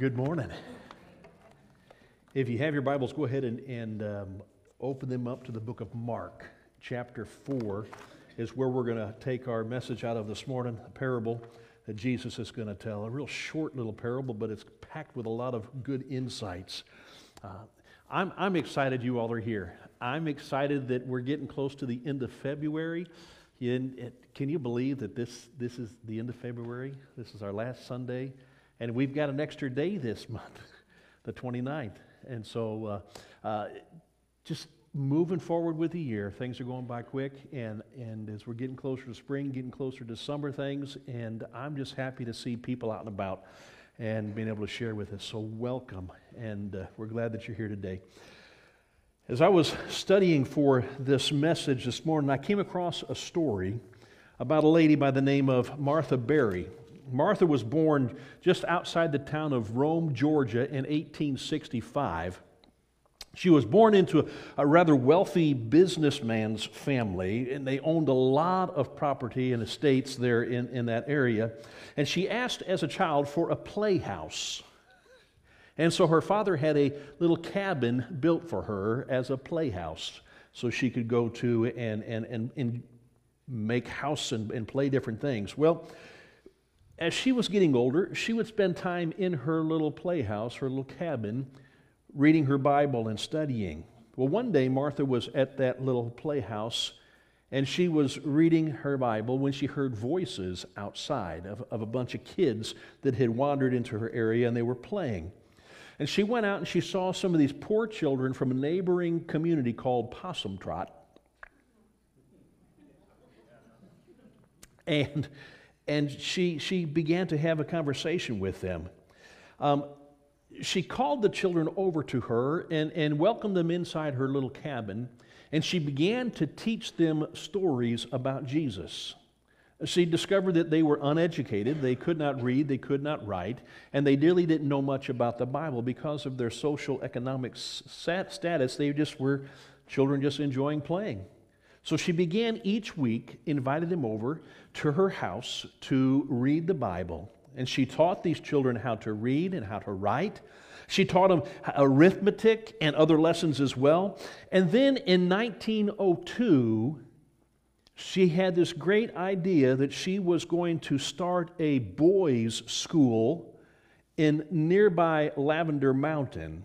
Good morning. If you have your Bibles, go ahead and, and um, open them up to the book of Mark. Chapter 4 is where we're going to take our message out of this morning, a parable that Jesus is going to tell. A real short little parable, but it's packed with a lot of good insights. Uh, I'm, I'm excited you all are here. I'm excited that we're getting close to the end of February. It, can you believe that this, this is the end of February? This is our last Sunday. And we've got an extra day this month, the 29th. And so uh, uh, just moving forward with the year, things are going by quick. And, and as we're getting closer to spring, getting closer to summer things, and I'm just happy to see people out and about and being able to share with us. So welcome. And uh, we're glad that you're here today. As I was studying for this message this morning, I came across a story about a lady by the name of Martha Berry. Martha was born just outside the town of Rome, Georgia in 1865. She was born into a, rather wealthy businessman's family, and they owned a lot of property and estates there in, in that area. And she asked as a child for a playhouse. And so her father had a little cabin built for her as a playhouse so she could go to and, and, and, and make house and, and play different things. Well, as she was getting older, she would spend time in her little playhouse, her little cabin, reading her Bible and studying. Well, one day Martha was at that little playhouse and she was reading her Bible when she heard voices outside of, of a bunch of kids that had wandered into her area and they were playing. And she went out and she saw some of these poor children from a neighboring community called Possum Trot. And, and she, she began to have a conversation with them. Um, she called the children over to her and, and welcomed them inside her little cabin, and she began to teach them stories about Jesus. She discovered that they were uneducated, they could not read, they could not write, and they really didn't know much about the Bible because of their social economic status. They just were children just enjoying playing. So she began each week, invited them over to her house to read the Bible. And she taught these children how to read and how to write. She taught them arithmetic and other lessons as well. And then in 1902, she had this great idea that she was going to start a boys' school in nearby Lavender Mountain.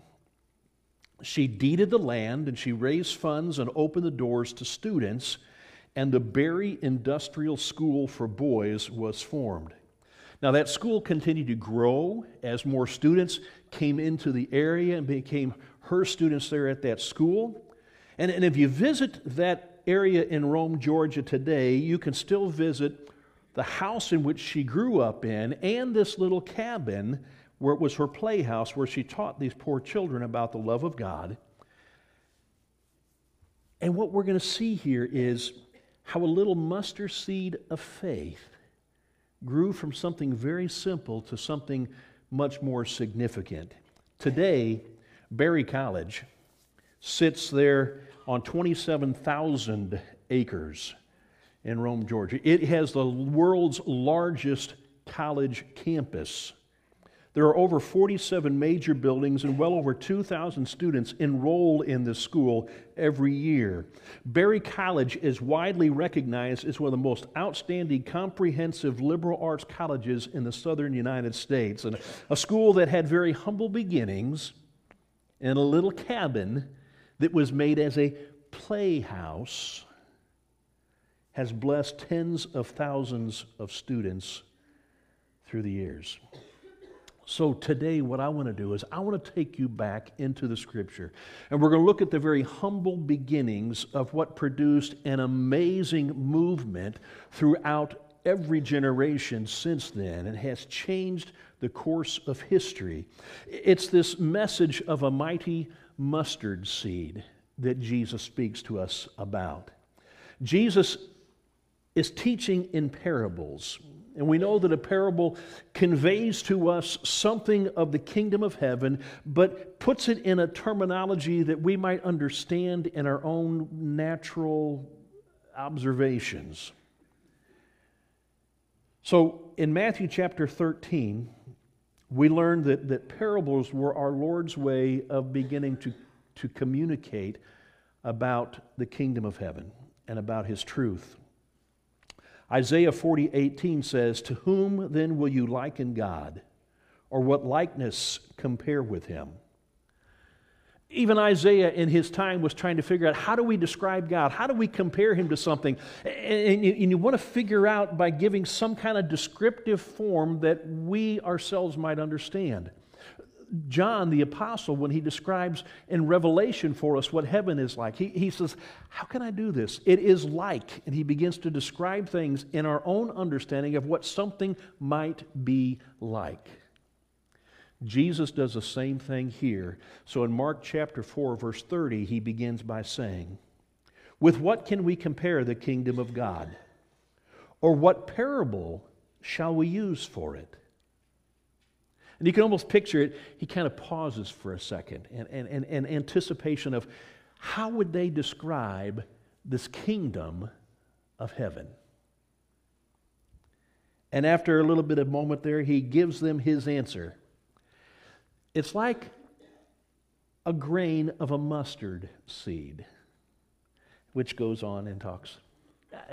She deeded the land and she raised funds and opened the doors to students, and the Berry Industrial School for Boys was formed. Now, that school continued to grow as more students came into the area and became her students there at that school. And, and if you visit that area in Rome, Georgia today, you can still visit the house in which she grew up in and this little cabin where it was her playhouse where she taught these poor children about the love of God. And what we're going to see here is how a little mustard seed of faith grew from something very simple to something much more significant. Today, Berry College sits there on 27,000 acres in Rome, Georgia. It has the world's largest college campus. There are over 47 major buildings and well over 2,000 students enroll in this school every year. Berry College is widely recognized as one of the most outstanding comprehensive liberal arts colleges in the southern United States. And a school that had very humble beginnings in a little cabin that was made as a playhouse has blessed tens of thousands of students through the years. So, today, what I want to do is I want to take you back into the scripture. And we're going to look at the very humble beginnings of what produced an amazing movement throughout every generation since then and has changed the course of history. It's this message of a mighty mustard seed that Jesus speaks to us about. Jesus is teaching in parables. And we know that a parable conveys to us something of the kingdom of heaven, but puts it in a terminology that we might understand in our own natural observations. So in Matthew chapter 13, we learned that, that parables were our Lord's way of beginning to, to communicate about the kingdom of heaven and about his truth. Isaiah 40, 18 says, To whom then will you liken God? Or what likeness compare with him? Even Isaiah in his time was trying to figure out how do we describe God? How do we compare him to something? And you, want to figure out by giving some kind of descriptive form that we ourselves might understand. John the Apostle, when he describes in Revelation for us what heaven is like, he, he says, How can I do this? It is like, and he begins to describe things in our own understanding of what something might be like. Jesus does the same thing here. So in Mark chapter 4, verse 30, he begins by saying, With what can we compare the kingdom of God? Or what parable shall we use for it? And you can almost picture it, he kind of pauses for a second and, and, and, anticipation of how would they describe this kingdom of heaven? And after a little bit of moment there, he gives them his answer. It's like a grain of a mustard seed, which goes on and talks.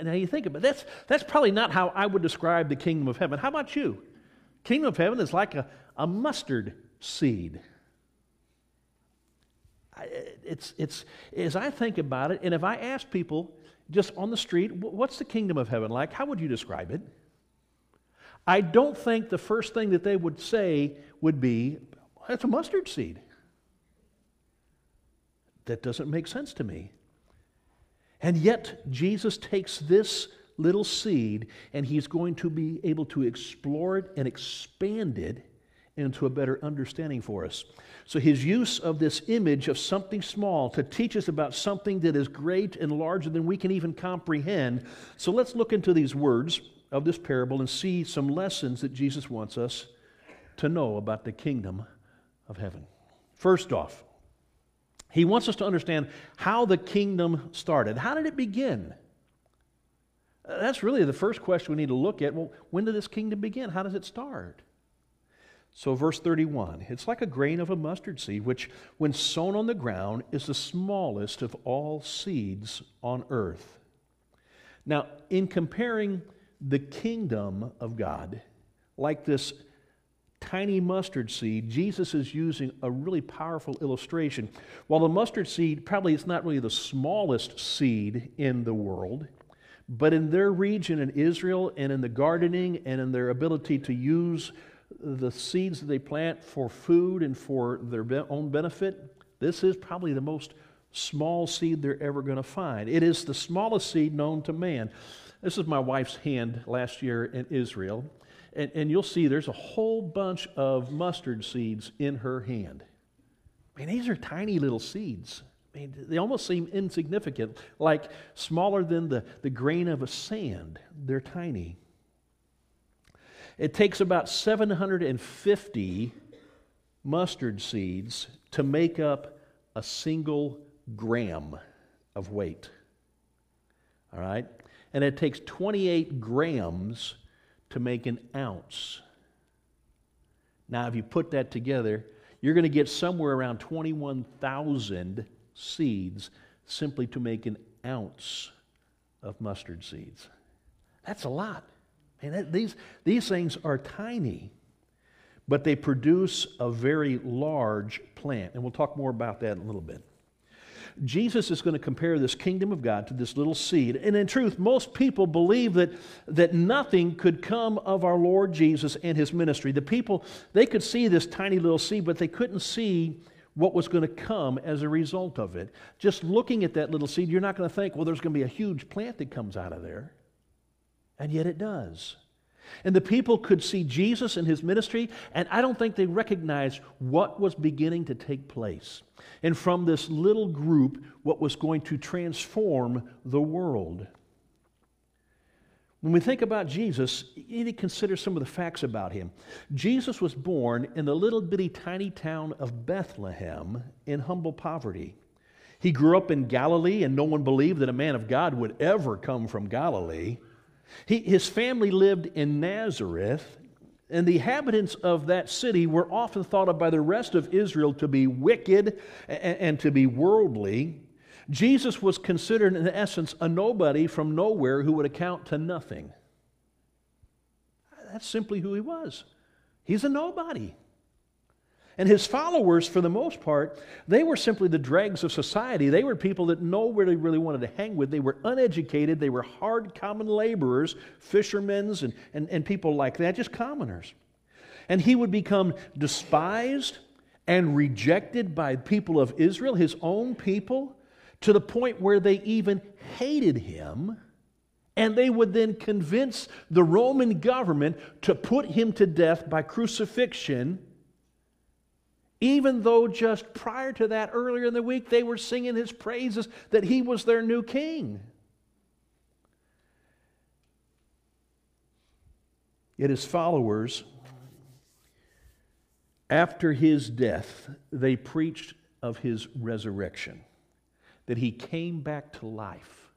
Now you think about it, that's, that's probably not how I would describe the kingdom of heaven. How about you? Kingdom of heaven is like a, a mustard seed. It's, it's, as I think about it, and if I ask people just on the street, what's the kingdom of heaven like? How would you describe it? I don't think the first thing that they would say would be, that's a mustard seed. That doesn't make sense to me. And yet, Jesus takes this little seed and he's going to be able to explore it and expand it into a better understanding for us. So, his use of this image of something small to teach us about something that is great and larger than we can even comprehend. So, let's look into these words of this parable and see some lessons that Jesus wants us to know about the kingdom of heaven. First off, he wants us to understand how the kingdom started. How did it begin? That's really the first question we need to look at. Well, when did this kingdom begin? How does it start? So, verse 31 it's like a grain of a mustard seed, which, when sown on the ground, is the smallest of all seeds on earth. Now, in comparing the kingdom of God, like this tiny mustard seed, Jesus is using a really powerful illustration. While the mustard seed probably is not really the smallest seed in the world, but in their region in Israel and in the gardening and in their ability to use the seeds that they plant for food and for their own benefit, this is probably the most small seed they're ever going to find. It is the smallest seed known to man. This is my wife's hand last year in Israel. And, and you'll see there's a whole bunch of mustard seeds in her hand. I mean, these are tiny little seeds. I mean, they almost seem insignificant, like smaller than the, the grain of a sand. They're tiny. It takes about 750 mustard seeds to make up a single gram of weight. All right? And it takes 28 grams to make an ounce. Now, if you put that together, you're going to get somewhere around 21,000 seeds simply to make an ounce of mustard seeds. That's a lot. And that, these, these things are tiny, but they produce a very large plant. And we'll talk more about that in a little bit. Jesus is going to compare this kingdom of God to this little seed. And in truth, most people believe that, that nothing could come of our Lord Jesus and his ministry. The people, they could see this tiny little seed, but they couldn't see what was going to come as a result of it. Just looking at that little seed, you're not going to think, well, there's going to be a huge plant that comes out of there. And yet it does. And the people could see Jesus and his ministry, and I don't think they recognized what was beginning to take place. And from this little group, what was going to transform the world. When we think about Jesus, you need to consider some of the facts about him. Jesus was born in the little bitty tiny town of Bethlehem in humble poverty. He grew up in Galilee, and no one believed that a man of God would ever come from Galilee. He, his family lived in Nazareth, And the inhabitants of that city were often thought of by the rest of Israel to be wicked and, and to be worldly. Jesus was considered, in essence, a nobody from nowhere who would account to nothing. That's simply who he was. He's a nobody. And his followers, for the most part, they were simply the dregs of society. They were people that nobody really wanted to hang with. They were uneducated. They were hard common laborers, fishermen, and, and, and people like that, just commoners. And he would become despised and rejected by people of Israel, his own people, to the point where they even hated him. And they would then convince the Roman government to put him to death by crucifixion even though just prior to that, earlier in the week, they were singing his praises that he was their new king. Yet his followers, after his death, they preached of his resurrection, that he came back to life,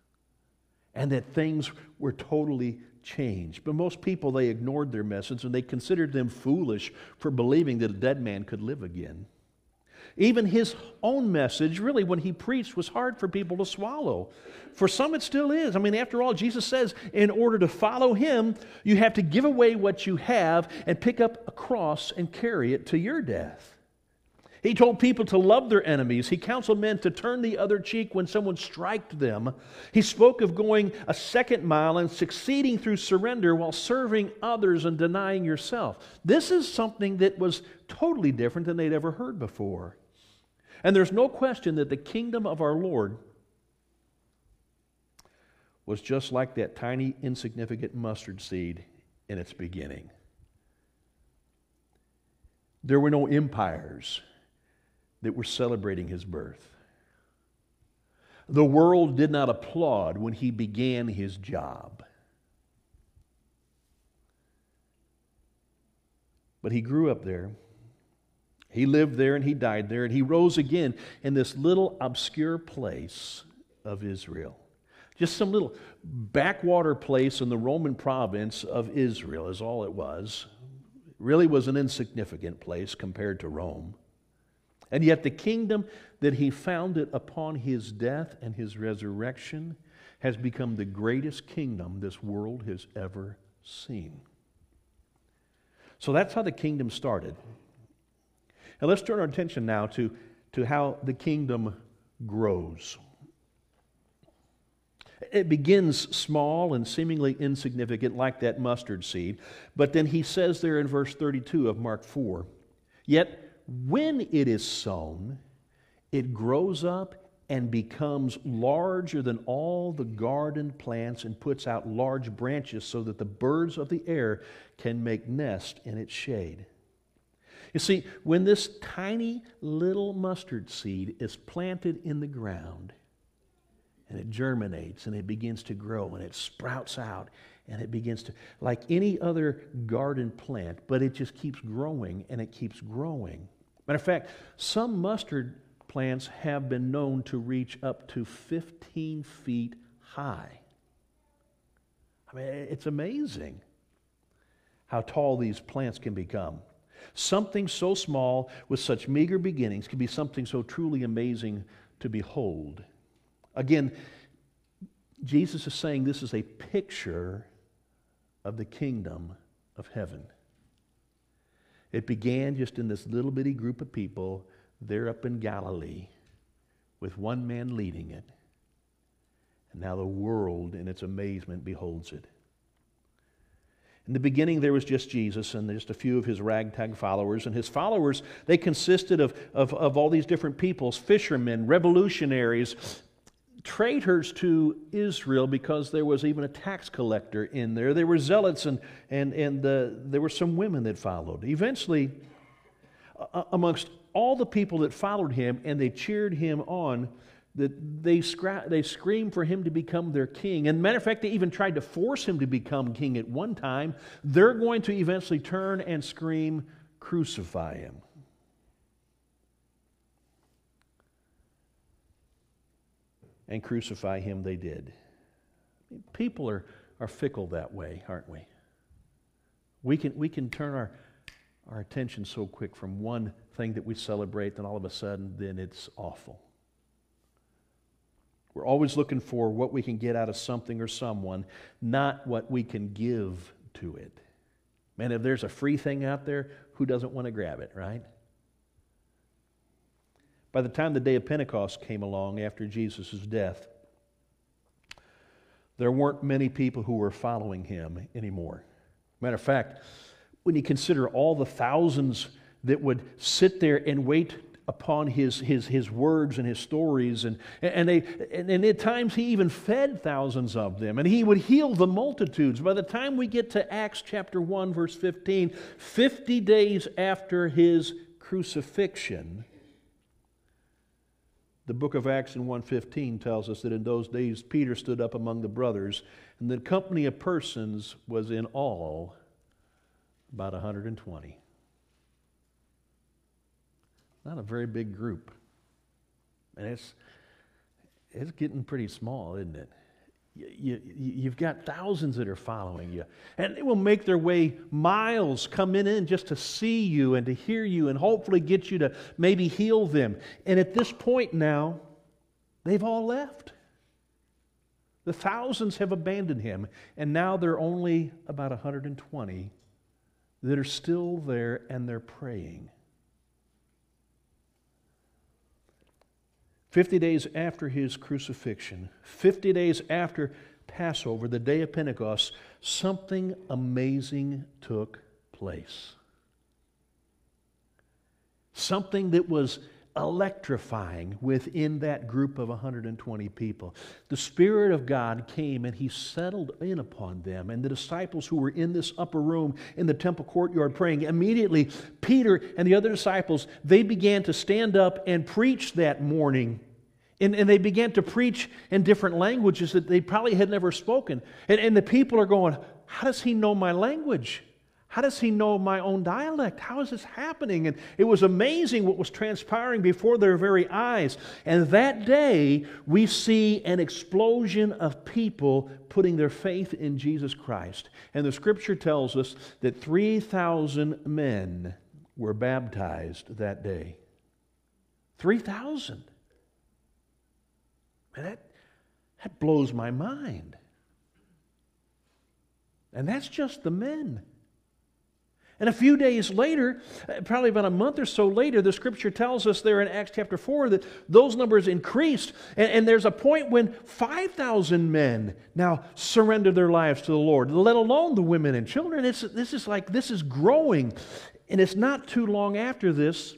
and that things were totally changed. But most people, they ignored their message and they considered them foolish for believing that a dead man could live again. Even his own message, really, when he preached, was hard for people to swallow. For some, it still is. I mean, after all, Jesus says, in order to follow him, you have to give away what you have and pick up a cross and carry it to your death. He told people to love their enemies. He counseled men to turn the other cheek when someone striked them. He spoke of going a second mile and succeeding through surrender while serving others and denying yourself. This is something that was totally different than they'd ever heard before. And there's no question that the kingdom of our Lord was just like that tiny, insignificant mustard seed in its beginning. There were no empires that were celebrating his birth. The world did not applaud when he began his job. But he grew up there. He lived there and he died there and he rose again in this little obscure place of Israel. Just some little backwater place in the Roman province of Israel, is all it was. It really was an insignificant place compared to Rome. And yet, the kingdom that he founded upon his death and his resurrection has become the greatest kingdom this world has ever seen. So that's how the kingdom started. And let's turn our attention now to, to how the kingdom grows. It begins small and seemingly insignificant, like that mustard seed. But then he says there in verse 32 of Mark 4 Yet when it is sown, it grows up and becomes larger than all the garden plants and puts out large branches so that the birds of the air can make nest in its shade. You see, when this tiny little mustard seed is planted in the ground and it germinates and it begins to grow and it sprouts out and it begins to, like any other garden plant, but it just keeps growing and it keeps growing. Matter of fact, some mustard plants have been known to reach up to 15 feet high. I mean, it's amazing how tall these plants can become. Something so small with such meager beginnings can be something so truly amazing to behold. Again, Jesus is saying this is a picture of the kingdom of heaven. It began just in this little bitty group of people there up in Galilee with one man leading it. And now the world, in its amazement, beholds it. In the beginning, there was just Jesus and just a few of his ragtag followers. And his followers, they consisted of, of, of all these different peoples fishermen, revolutionaries, traitors to Israel because there was even a tax collector in there. There were zealots and, and, and uh, there were some women that followed. Eventually, amongst all the people that followed him and they cheered him on, that they, scra- they screamed for him to become their king. And matter of fact, they even tried to force him to become king at one time. They're going to eventually turn and scream, Crucify him. And crucify him they did. People are, are fickle that way, aren't we? We can, we can turn our, our attention so quick from one thing that we celebrate, then all of a sudden, then it's awful. We're always looking for what we can get out of something or someone, not what we can give to it. Man, if there's a free thing out there, who doesn't want to grab it, right? By the time the day of Pentecost came along after Jesus' death, there weren't many people who were following him anymore. Matter of fact, when you consider all the thousands that would sit there and wait upon his, his, his words and his stories. And, and, they, and, and at times he even fed thousands of them, and he would heal the multitudes. By the time we get to Acts chapter 1, verse 15, 50 days after his crucifixion, the book of Acts in 1:15 tells us that in those days Peter stood up among the brothers, and the company of persons was in all about 120. Not a very big group. And it's, it's getting pretty small, isn't it? You, you, have got thousands that are following you. And they will make their way miles coming in just to see you and to hear you and hopefully get you to maybe heal them. And at this point now, they've all left. The thousands have abandoned him, and now there are only about 120 that are still there and they're praying. 50 days after his crucifixion, 50 days after Passover, the day of Pentecost, something amazing took place. Something that was electrifying within that group of 120 people. The Spirit of God came and He settled in upon them. And the disciples who were in this upper room in the temple courtyard praying, immediately Peter and the other disciples, they began to stand up and preach that morning and, and they began to preach in different languages that they probably had never spoken. And, and the people are going, How does he know my language? How does he know my own dialect? How is this happening? And it was amazing what was transpiring before their very eyes. And that day, we see an explosion of people putting their faith in Jesus Christ. And the scripture tells us that 3,000 men were baptized that day. 3,000. Man, that, that blows my mind. And that's just the men. And a few days later, uh, probably about a month or so later, the scripture tells us there in Acts chapter 4 that those numbers increased. And, and there's a point when 5,000 men now surrender their lives to the Lord, let alone the women and children. It's, this is like, this is growing. And it's not too long after this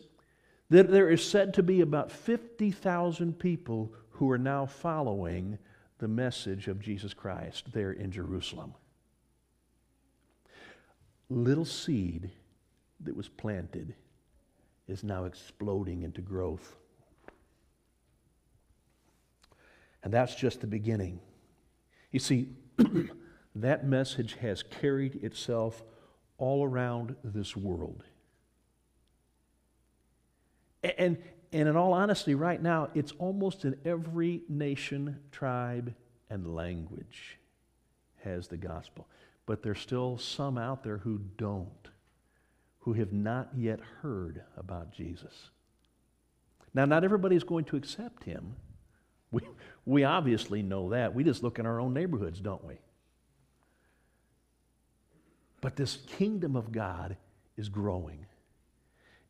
that there is said to be about 50,000 people who are now following the message of Jesus Christ there in Jerusalem. Little seed that was planted is now exploding into growth. And that's just the beginning. You see, that message has carried itself all around this world. And, and in all honesty, right now, it's almost in every nation, tribe, and language has the gospel. But there's still some out there who don't, who have not yet heard about Jesus. Now, not everybody's going to accept him. We, we obviously know that. We just look in our own neighborhoods, don't we? But this kingdom of God is growing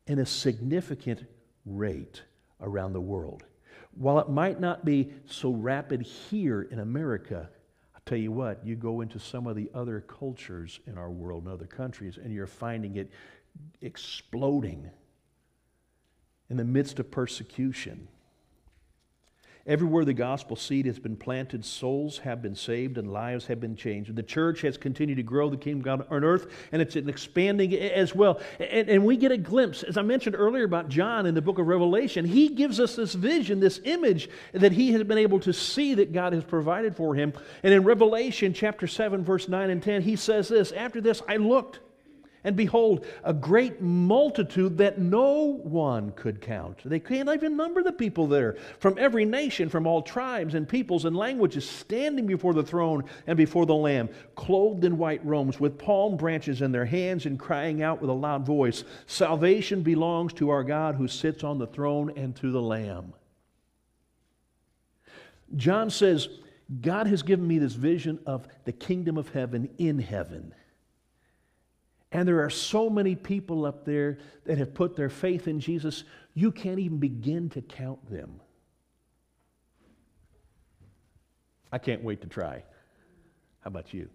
in a significant rate around the world. While it might not be so rapid here in America, I'll tell you what, you go into some of the other cultures in our world and other countries, and you're finding it exploding in the midst of persecution Everywhere the gospel seed has been planted, souls have been saved and lives have been changed. The church has continued to grow the kingdom of God on earth, and it's expanding as well. And, and we get a glimpse, as I mentioned earlier about John in the book of Revelation, he gives us this vision, this image that he has been able to see that God has provided for him. And in Revelation chapter 7, verse 9 and 10, he says this After this, I looked And behold, a great multitude that no one could count. They can't even number the people there. From every nation, from all tribes and peoples and languages, standing before the throne and before the Lamb, clothed in white robes, with palm branches in their hands, and crying out with a loud voice Salvation belongs to our God who sits on the throne and to the Lamb. John says, God has given me this vision of the kingdom of heaven in heaven. And there are so many people up there that have put their faith in Jesus, you can't even begin to count them. I can't wait to try. How about you?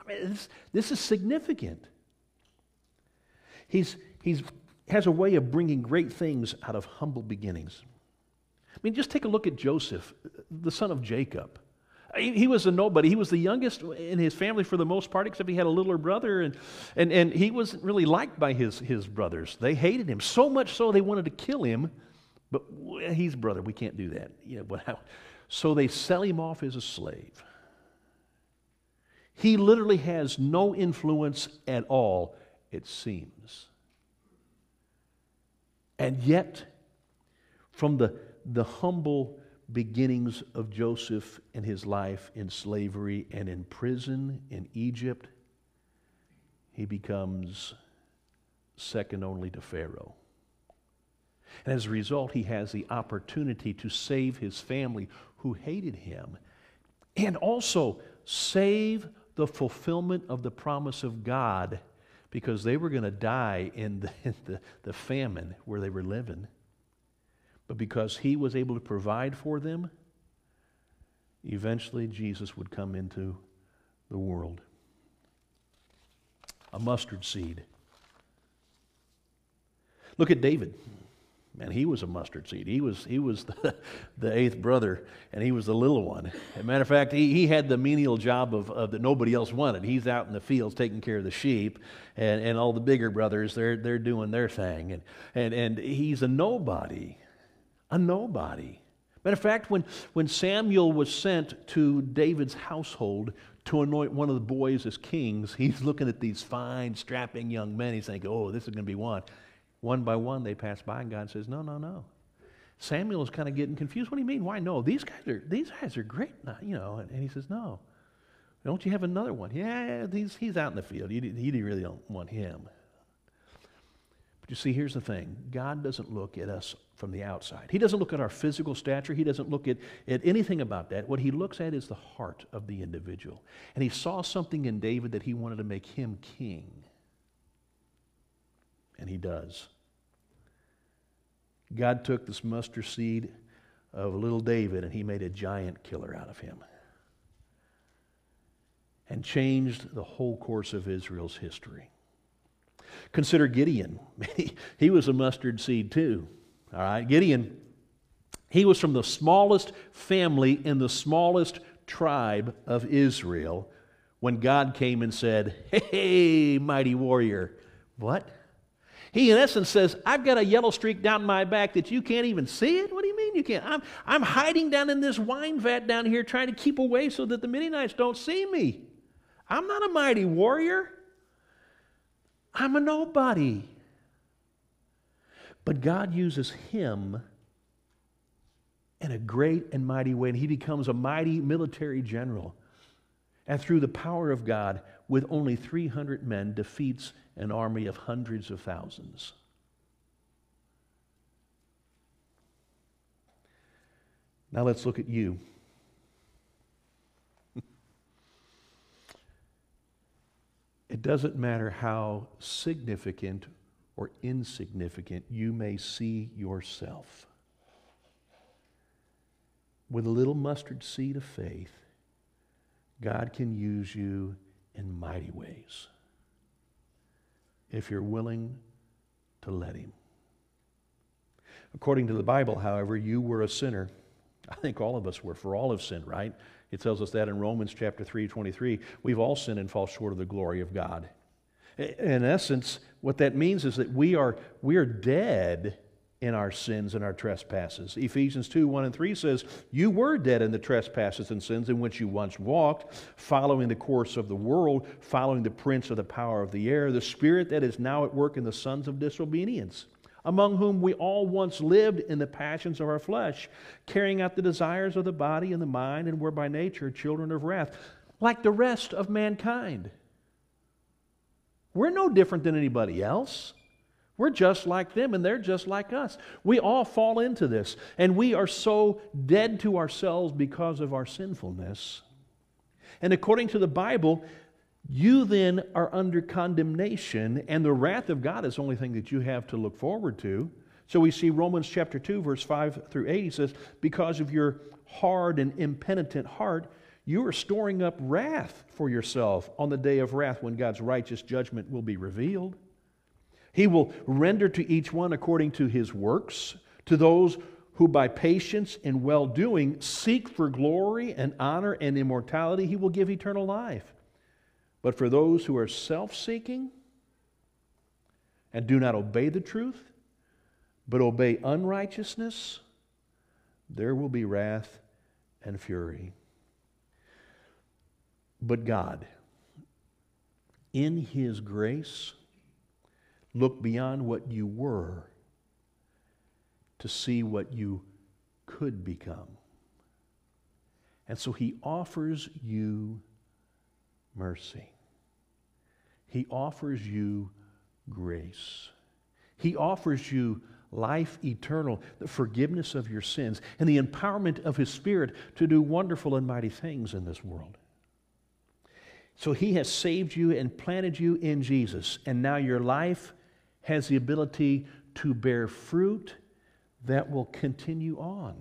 I mean, this, this is significant. He's, he's has a way of bringing great things out of humble beginnings. I mean, just take a look at Joseph, the son of Jacob. He was a nobody. He was the youngest in his family for the most part, except he had a littler brother, and, and, and he wasn't really liked by his, his brothers. They hated him so much so they wanted to kill him, but he's brother. We can't do that. You know? So they sell him off as a slave. He literally has no influence at all, it seems. And yet, from the, the humble beginnings of Joseph and his life in slavery and in prison in Egypt, he becomes second only to Pharaoh. And as a result, he has the opportunity to save his family who hated him and also save the fulfillment of the promise of God because they were going to die in, the, the, the famine where they were living. But because he was able to provide for them, eventually Jesus would come into the world. A mustard seed. Look at David. Man, he was a mustard seed. He was, he was the, the eighth brother, and he was the little one. As a matter of fact, he, he had the menial job of, of that nobody else wanted. He's out in the fields taking care of the sheep, and, and all the bigger brothers, they're, they're doing their thing. And, and, and he's a nobody a nobody. Matter of fact, when, when Samuel was sent to David's household to anoint one of the boys as kings, he's looking at these fine, strapping young men. He's thinking, oh, this is going to be one. One by one, they pass by, and God says, no, no, no. Samuel is kind of getting confused. What do you mean? Why no? These guys are these guys are great, you know. And, and he says, no. Don't you have another one? Yeah, he's, he's out in the field. You, you really don't want him. But you see, here's the thing God doesn't look at us from the outside. He doesn't look at our physical stature. He doesn't look at, at anything about that. What he looks at is the heart of the individual. And he saw something in David that he wanted to make him king. And he does. God took this mustard seed of little David and he made a giant killer out of him and changed the whole course of Israel's history. Consider Gideon. he was a mustard seed too. All right, Gideon, he was from the smallest family in the smallest tribe of Israel when God came and said, Hey, mighty warrior. What? He, in essence, says, I've got a yellow streak down my back that you can't even see it. What do you mean you can't? I'm, I'm hiding down in this wine vat down here trying to keep away so that the Midianites don't see me. I'm not a mighty warrior. I'm a nobody. But God uses him in a great and mighty way, and he becomes a mighty military general. And through the power of God, with only 300 men, defeats an army of hundreds of thousands. Now let's look at you. Doesn't matter how significant or insignificant you may see yourself. With a little mustard seed of faith, God can use you in mighty ways if you're willing to let Him. According to the Bible, however, you were a sinner. I think all of us were, for all have sinned, right? It tells us that in Romans chapter 3, 23. We've all sinned and fall short of the glory of God. In essence, what that means is that we are, we are dead in our sins and our trespasses. Ephesians 2 1 and 3 says, You were dead in the trespasses and sins in which you once walked, following the course of the world, following the prince of the power of the air, the spirit that is now at work in the sons of disobedience, among whom we all once lived in the passions of our flesh, carrying out the desires of the body and the mind, and were by nature children of wrath, like the rest of mankind. We're no different than anybody else. We're just like them, and they're just like us. We all fall into this, and we are so dead to ourselves because of our sinfulness. And according to the Bible, you then are under condemnation, and the wrath of God is the only thing that you have to look forward to. So we see Romans chapter 2, verse 5 through 8, he says, Because of your hard and impenitent heart, you are storing up wrath for yourself on the day of wrath when God's righteous judgment will be revealed. He will render to each one according to his works, to those who by patience and well doing seek for glory and honor and immortality, he will give eternal life. But for those who are self seeking and do not obey the truth, but obey unrighteousness, there will be wrath and fury. But God, in His grace, Look beyond what you were to see what you could become. And so he offers you mercy. He offers you grace. He offers you life eternal, the forgiveness of your sins, and the empowerment of his Spirit to do wonderful and mighty things in this world. So he has saved you and planted you in Jesus, and now your life has the ability to bear fruit that will continue on.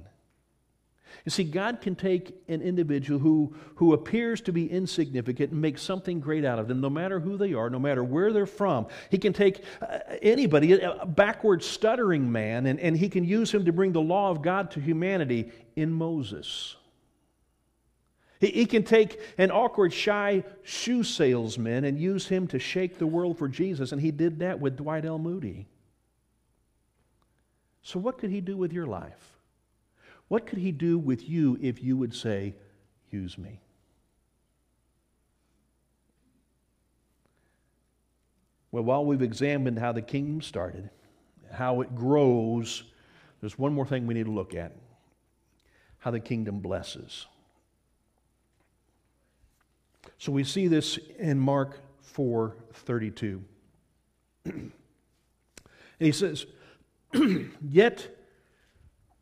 You see, God can take an individual who, who appears to be insignificant and make something great out of them, no matter who they are, no matter where they're from. He can take uh, anybody, a backward, stuttering man, and, and he can use him to bring the law of God to humanity in Moses. He, he can take an awkward, shy shoe salesman and use him to shake the world for Jesus, and he did that with Dwight L. Moody. So, what could he do with your life? What could he do with you if you would say, Use me? Well, while we've examined how the kingdom started, how it grows, there's one more thing we need to look at how the kingdom blesses. So we see this in Mark 4 32. and he says, Yet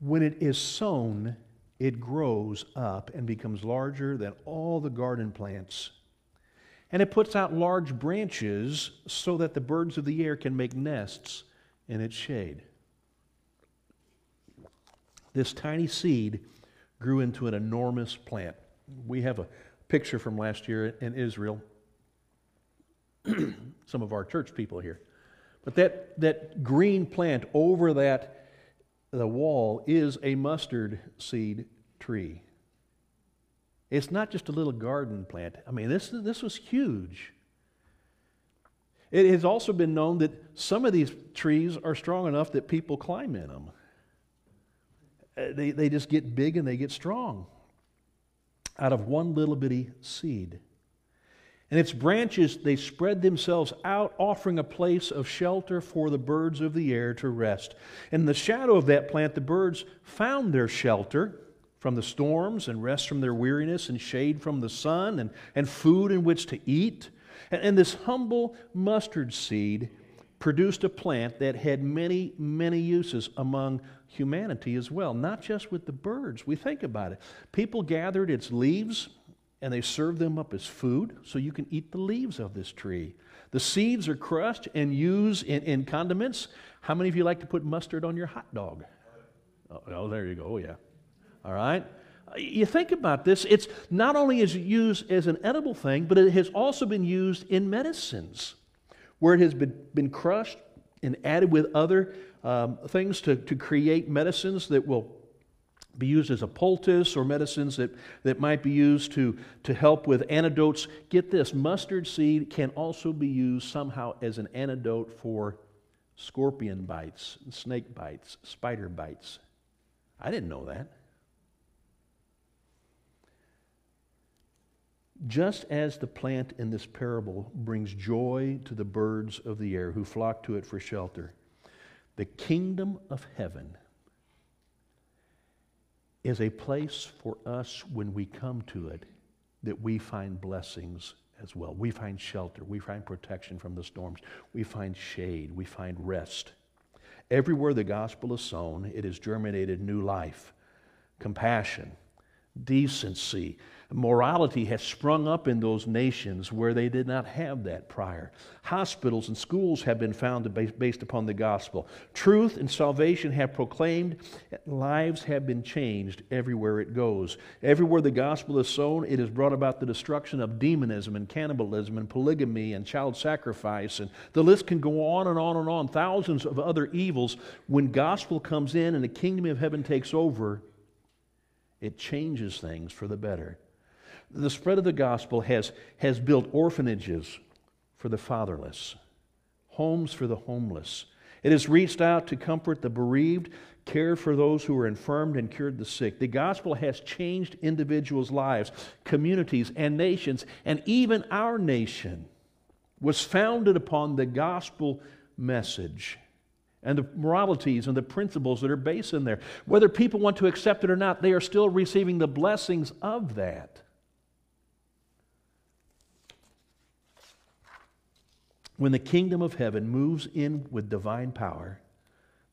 when it is sown, it grows up and becomes larger than all the garden plants. And it puts out large branches so that the birds of the air can make nests in its shade. This tiny seed grew into an enormous plant. We have a picture from last year in Israel. Some of our church people here. But that, that green plant over that the wall is a mustard seed tree. It's not just a little garden plant. I mean, this, this was huge. It has also been known that some of these trees are strong enough that people climb in them. Uh, they, they just get big and they get strong out of one little bitty seed. And its branches, they spread themselves out, offering a place of shelter for the birds of the air to rest. In the shadow of that plant, the birds found their shelter from the storms and rest from their weariness and shade from the sun and, and food in which to eat. And, and this humble mustard seed produced a plant that had many, many uses among humanity as well, not just with the birds. We think about it. People gathered its leaves and they serve them up as food, so you can eat the leaves of this tree. The seeds are crushed and used in, in condiments. How many of you like to put mustard on your hot dog? Oh, oh there you go. Oh, yeah. All right. You think about this, it's not only is it used as an edible thing, but it has also been used in medicines where it has been, been crushed and added with other um, things to, to create medicines that will be used as a poultice or medicines that, that might be used to, to help with antidotes. Get this mustard seed can also be used somehow as an antidote for scorpion bites, snake bites, spider bites. I didn't know that. Just as the plant in this parable brings joy to the birds of the air who flock to it for shelter, the kingdom of heaven is a place for us when we come to it that we find blessings as well. We find shelter, we find protection from the storms, we find shade, we find rest. Everywhere the gospel is sown, it has germinated new life, compassion, decency, Morality has sprung up in those nations where they did not have that prior. Hospitals and schools have been founded based upon the gospel. Truth and salvation have proclaimed. Lives have been changed everywhere it goes. Everywhere the gospel is sown, it has brought about the destruction of demonism and cannibalism and polygamy and child sacrifice. And the list can go on and on and on. Thousands of other evils. When gospel comes in and the kingdom of heaven takes over, it changes things for the better the spread of the gospel has, has built orphanages for the fatherless, homes for the homeless. It has reached out to comfort the bereaved, cared for those who are infirmed, and cured the sick. The gospel has changed individuals' lives, communities, and nations, and even our nation was founded upon the gospel message and the moralities and the principles that are based in there. Whether people want to accept it or not, they are still receiving the blessings of that. When the kingdom of heaven moves in with divine power,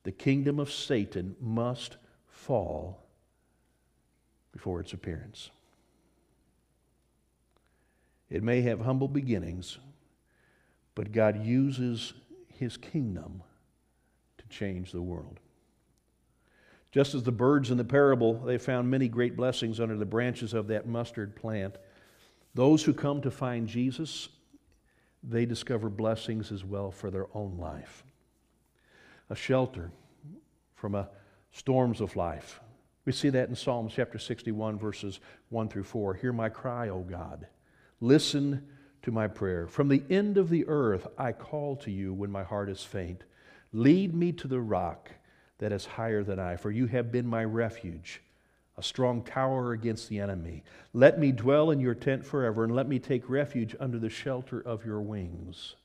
the kingdom of Satan must fall before its appearance. It may have humble beginnings, but God uses his kingdom to change the world. Just as the birds in the parable, they found many great blessings under the branches of that mustard plant. Those who come to find Jesus they discover blessings as well for their own life. A shelter from a storms of life. We see that in Psalms chapter 61, verses 1 through 4. Hear my cry, O God. Listen to my prayer. From the end of the earth I call to you when my heart is faint. Lead me to the rock that is higher than I, for you have been my refuge a strong tower against the enemy. Let me dwell in your tent forever, and let me take refuge under the shelter of your wings.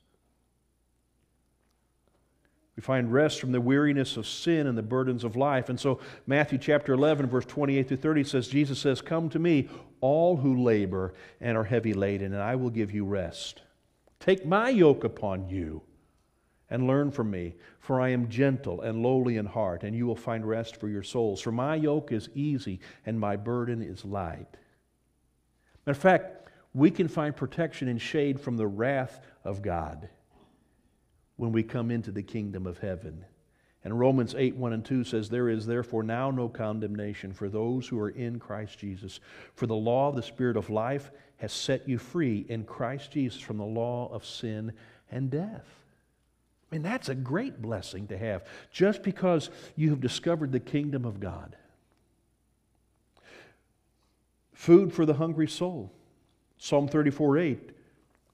We find rest from the weariness of sin and the burdens of life. And so, Matthew chapter 11, verse 28 through 30 says, Jesus says, Come to me, all who labor and are heavy laden, and I will give you rest. Take my yoke upon you and learn from me, for I am gentle and lowly in heart, and you will find rest for your souls. For my yoke is easy and my burden is light. Matter of fact, we can find protection and shade from the wrath of God when we come into the kingdom of heaven. And Romans 8, 1 and 2 says, There is therefore now no condemnation for those who are in Christ Jesus. For the law of the Spirit of life has set you free in Christ Jesus from the law of sin and death. Mean, that's a great blessing to have just because you have discovered the kingdom of God. Food for the hungry soul. Psalm 34 8.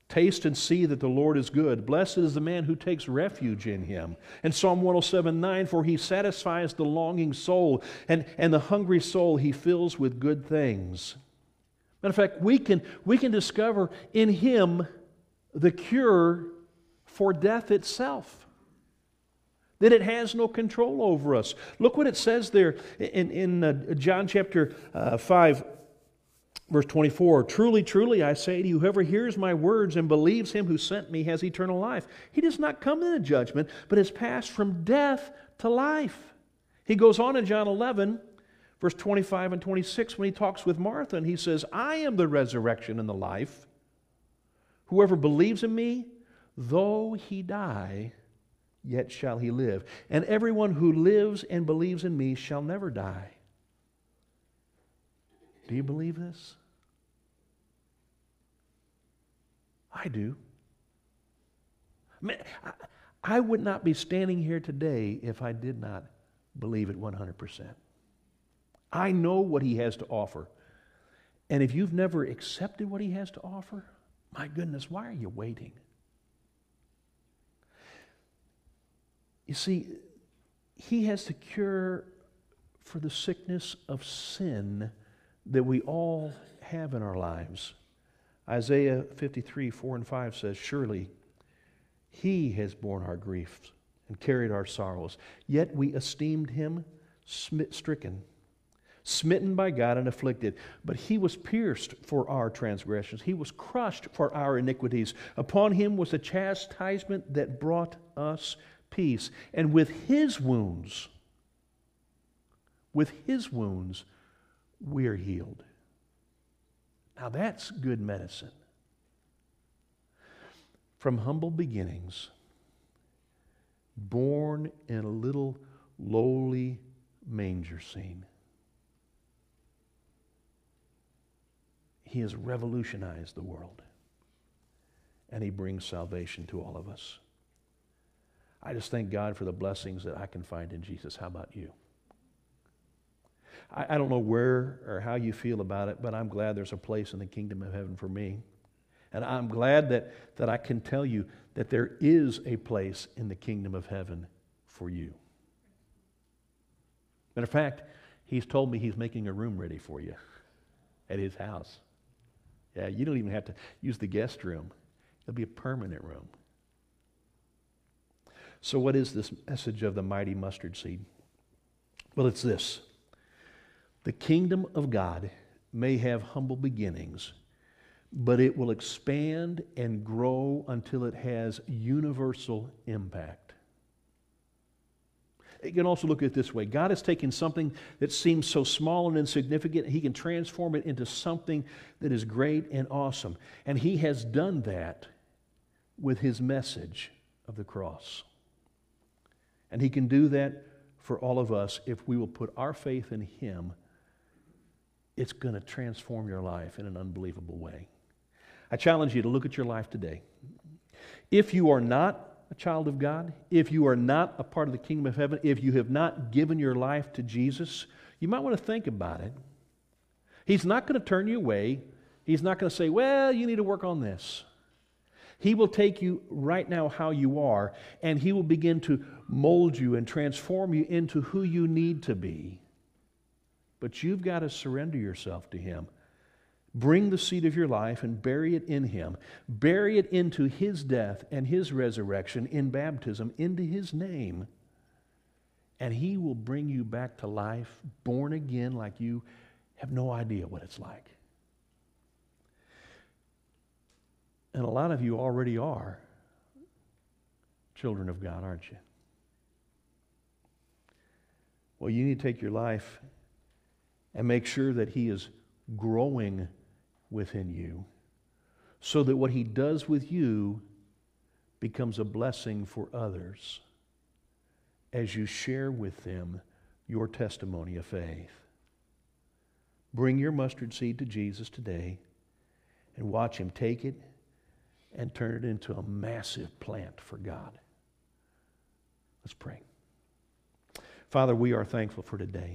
Taste and see that the Lord is good. Blessed is the man who takes refuge in him. And Psalm 107 9, for he satisfies the longing soul, and, and the hungry soul he fills with good things. Matter of fact, we can, we can discover in him the cure for death itself. That it has no control over us. Look what it says there in, in uh, John chapter uh, 5, verse 24. Truly, truly, I say to you, whoever hears my words and believes him who sent me has eternal life. He does not come into judgment, but has passed from death to life. He goes on in John 11, verse 25 and 26, when he talks with Martha, and he says, I am the resurrection and the life. Whoever believes in me, Though he die, yet shall he live. And everyone who lives and believes in me shall never die. Do you believe this? I do. I would not be standing here today if I did not believe it 100%. I know what he has to offer. And if you've never accepted what he has to offer, my goodness, why are you waiting? You see, He has the cure for the sickness of sin that we all have in our lives. Isaiah 53, 4 and 5 says, Surely He has borne our griefs and carried our sorrows, yet we esteemed Him stricken smitten by God and afflicted. But he was pierced for our transgressions, he was crushed for our iniquities. Upon him was a chastisement that brought us peace. And with his wounds, with his wounds, we're healed. Now that's good medicine. From humble beginnings, born in a little lowly manger scene He has revolutionized the world. And He brings salvation to all of us. I just thank God for the blessings that I can find in Jesus. How about you? I, I don't know where or how you feel about it, but I'm glad there's a place in the kingdom of heaven for me. And I'm glad that, that I can tell you that there is a place in the kingdom of heaven for you. Matter of fact, he's told me he's making a room ready for you at his house. Yeah, you don't even have to use the guest room, it'll be a permanent room. So, what is this message of the mighty mustard seed? Well, it's this the kingdom of God may have humble beginnings, but it will expand and grow until it has universal impact. You can also look at it this way God has taken something that seems so small and insignificant, He can transform it into something that is great and awesome. And He has done that with His message of the cross. And He can do that for all of us if we will put our faith in Him. It's going to transform your life in an unbelievable way. I challenge you to look at your life today. If you are not a child of God, if you are not a part of the kingdom of heaven, if you have not given your life to Jesus, you might want to think about it. He's not going to turn you away. He's not going to say, well, you need to work on this. He will take you right now how you are, and He will begin to mold you and transform you into who you need to be. But you've got to surrender yourself to Him. Bring the seed of your life and bury it in him. Bury it into his death and his resurrection in baptism, into his name. And he will bring you back to life, born again, like you have no idea what it's like. And a lot of you already are children of God, aren't you? Well, you need to take your life and make sure that he is growing within you so that what he does with you becomes a blessing for others as you share with them your testimony of faith. Bring your mustard seed to Jesus today and watch him take it and turn it into a massive plant for God. Let's pray. Father, we are thankful for today.